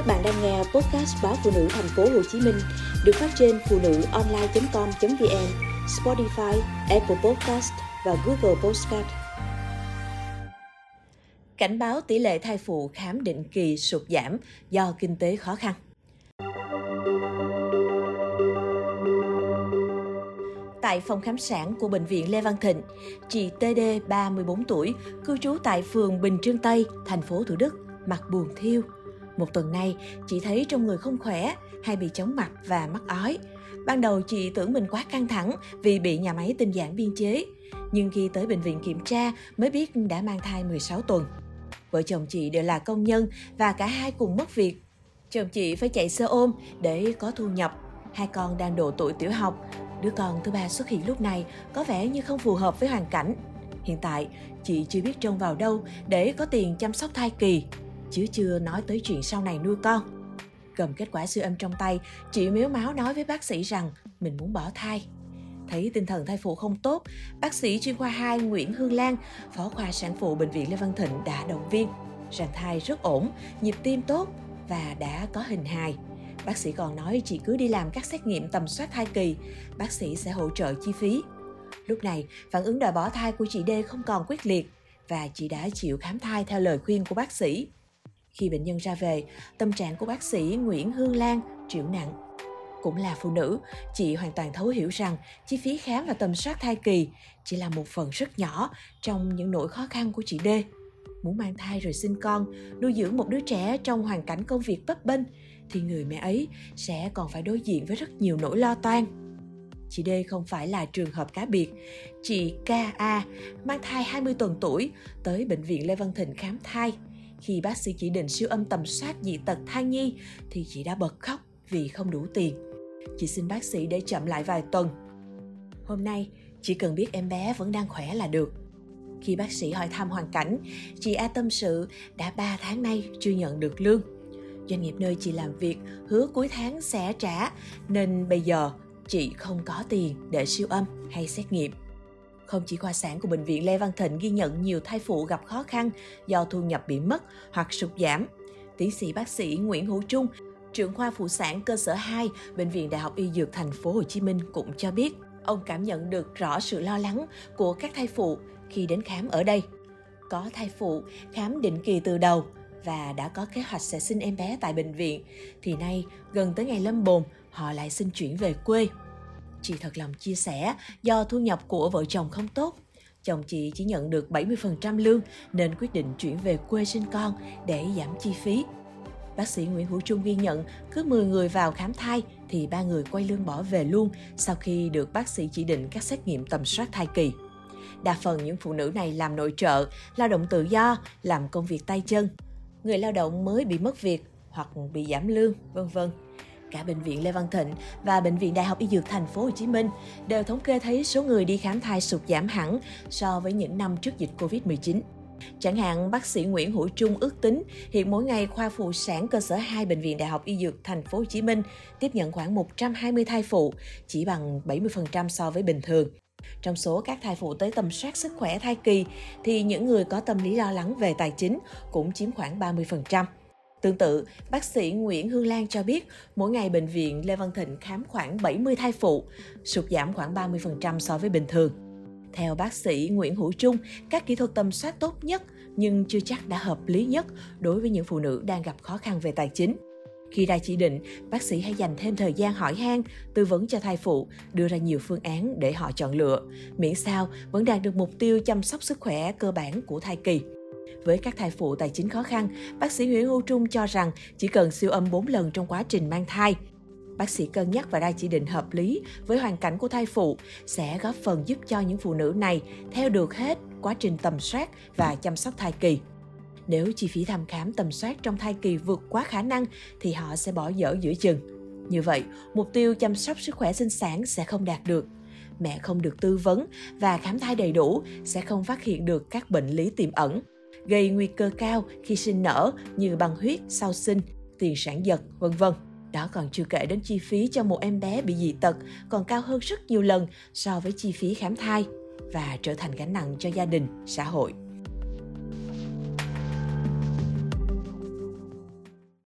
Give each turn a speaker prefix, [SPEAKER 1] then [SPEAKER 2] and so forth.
[SPEAKER 1] Các bạn đang nghe podcast báo phụ nữ thành phố Hồ Chí Minh được phát trên phụ nữ online.com.vn, Spotify, Apple Podcast và Google Podcast. Cảnh báo tỷ lệ thai phụ khám định kỳ sụt giảm do kinh tế khó khăn. tại phòng khám sản của Bệnh viện Lê Văn Thịnh, chị TD 34 tuổi, cư trú tại phường Bình Trương Tây, thành phố Thủ Đức, mặt buồn thiêu. Một tuần nay, chị thấy trong người không khỏe, hay bị chóng mặt và mắc ói. Ban đầu chị tưởng mình quá căng thẳng vì bị nhà máy tinh giản biên chế. Nhưng khi tới bệnh viện kiểm tra mới biết đã mang thai 16 tuần. Vợ chồng chị đều là công nhân và cả hai cùng mất việc. Chồng chị phải chạy xe ôm để có thu nhập. Hai con đang độ tuổi tiểu học. Đứa con thứ ba xuất hiện lúc này có vẻ như không phù hợp với hoàn cảnh. Hiện tại, chị chưa biết trông vào đâu để có tiền chăm sóc thai kỳ chứ chưa nói tới chuyện sau này nuôi con. Cầm kết quả siêu âm trong tay, chị miếu máu nói với bác sĩ rằng mình muốn bỏ thai. Thấy tinh thần thai phụ không tốt, bác sĩ chuyên khoa 2 Nguyễn Hương Lan, phó khoa sản phụ bệnh viện Lê Văn Thịnh đã động viên rằng thai rất ổn, nhịp tim tốt và đã có hình hài. Bác sĩ còn nói chị cứ đi làm các xét nghiệm tầm soát thai kỳ, bác sĩ sẽ hỗ trợ chi phí. Lúc này, phản ứng đòi bỏ thai của chị D không còn quyết liệt và chị đã chịu khám thai theo lời khuyên của bác sĩ. Khi bệnh nhân ra về, tâm trạng của bác sĩ Nguyễn Hương Lan chuyển nặng. Cũng là phụ nữ, chị hoàn toàn thấu hiểu rằng chi phí khám và tầm soát thai kỳ chỉ là một phần rất nhỏ trong những nỗi khó khăn của chị D. Muốn mang thai rồi sinh con, nuôi dưỡng một đứa trẻ trong hoàn cảnh công việc bấp bênh, thì người mẹ ấy sẽ còn phải đối diện với rất nhiều nỗi lo toan. Chị D không phải là trường hợp cá biệt. Chị KA mang thai 20 tuần tuổi tới bệnh viện Lê Văn Thịnh khám thai – khi bác sĩ chỉ định siêu âm tầm soát dị tật thai nhi thì chị đã bật khóc vì không đủ tiền. Chị xin bác sĩ để chậm lại vài tuần. Hôm nay, chỉ cần biết em bé vẫn đang khỏe là được. Khi bác sĩ hỏi thăm hoàn cảnh, chị A tâm sự đã 3 tháng nay chưa nhận được lương. Doanh nghiệp nơi chị làm việc hứa cuối tháng sẽ trả, nên bây giờ chị không có tiền để siêu âm hay xét nghiệm. Không chỉ khoa sản của Bệnh viện Lê Văn Thịnh ghi nhận nhiều thai phụ gặp khó khăn do thu nhập bị mất hoặc sụt giảm. Tiến sĩ bác sĩ Nguyễn Hữu Trung, trưởng khoa phụ sản cơ sở 2, Bệnh viện Đại học Y Dược Thành phố Hồ Chí Minh cũng cho biết, ông cảm nhận được rõ sự lo lắng của các thai phụ khi đến khám ở đây. Có thai phụ khám định kỳ từ đầu và đã có kế hoạch sẽ sinh em bé tại bệnh viện, thì nay gần tới ngày lâm bồn, họ lại xin chuyển về quê. Chị thật lòng chia sẻ, do thu nhập của vợ chồng không tốt, chồng chị chỉ nhận được 70% lương nên quyết định chuyển về quê sinh con để giảm chi phí. Bác sĩ Nguyễn Hữu Trung ghi nhận cứ 10 người vào khám thai thì ba người quay lưng bỏ về luôn sau khi được bác sĩ chỉ định các xét nghiệm tầm soát thai kỳ. Đa phần những phụ nữ này làm nội trợ, lao động tự do, làm công việc tay chân. Người lao động mới bị mất việc hoặc bị giảm lương, vân vân. Cả bệnh viện Lê Văn Thịnh và bệnh viện Đại học Y Dược Thành phố Hồ Chí Minh đều thống kê thấy số người đi khám thai sụt giảm hẳn so với những năm trước dịch Covid-19. Chẳng hạn, bác sĩ Nguyễn Hữu Trung ước tính hiện mỗi ngày khoa phụ sản cơ sở 2 bệnh viện Đại học Y Dược Thành phố Hồ Chí Minh tiếp nhận khoảng 120 thai phụ, chỉ bằng 70% so với bình thường. Trong số các thai phụ tới tầm soát sức khỏe thai kỳ thì những người có tâm lý lo lắng về tài chính cũng chiếm khoảng 30%. Tương tự, bác sĩ Nguyễn Hương Lan cho biết, mỗi ngày bệnh viện Lê Văn Thịnh khám khoảng 70 thai phụ, sụt giảm khoảng 30% so với bình thường. Theo bác sĩ Nguyễn Hữu Trung, các kỹ thuật tầm soát tốt nhất nhưng chưa chắc đã hợp lý nhất đối với những phụ nữ đang gặp khó khăn về tài chính. Khi ra chỉ định, bác sĩ hãy dành thêm thời gian hỏi han, tư vấn cho thai phụ, đưa ra nhiều phương án để họ chọn lựa, miễn sao vẫn đạt được mục tiêu chăm sóc sức khỏe cơ bản của thai kỳ. Với các thai phụ tài chính khó khăn, bác sĩ Nguyễn Hữu Trung cho rằng chỉ cần siêu âm 4 lần trong quá trình mang thai. Bác sĩ cân nhắc và ra chỉ định hợp lý với hoàn cảnh của thai phụ sẽ góp phần giúp cho những phụ nữ này theo được hết quá trình tầm soát và chăm sóc thai kỳ. Nếu chi phí thăm khám tầm soát trong thai kỳ vượt quá khả năng thì họ sẽ bỏ dở giữa chừng. Như vậy, mục tiêu chăm sóc sức khỏe sinh sản sẽ không đạt được mẹ không được tư vấn và khám thai đầy đủ sẽ không phát hiện được các bệnh lý tiềm ẩn gây nguy cơ cao khi sinh nở như băng huyết sau sinh, tiền sản giật, vân vân. Đó còn chưa kể đến chi phí cho một em bé bị dị tật còn cao hơn rất nhiều lần so với chi phí khám thai và trở thành gánh nặng cho gia đình, xã hội.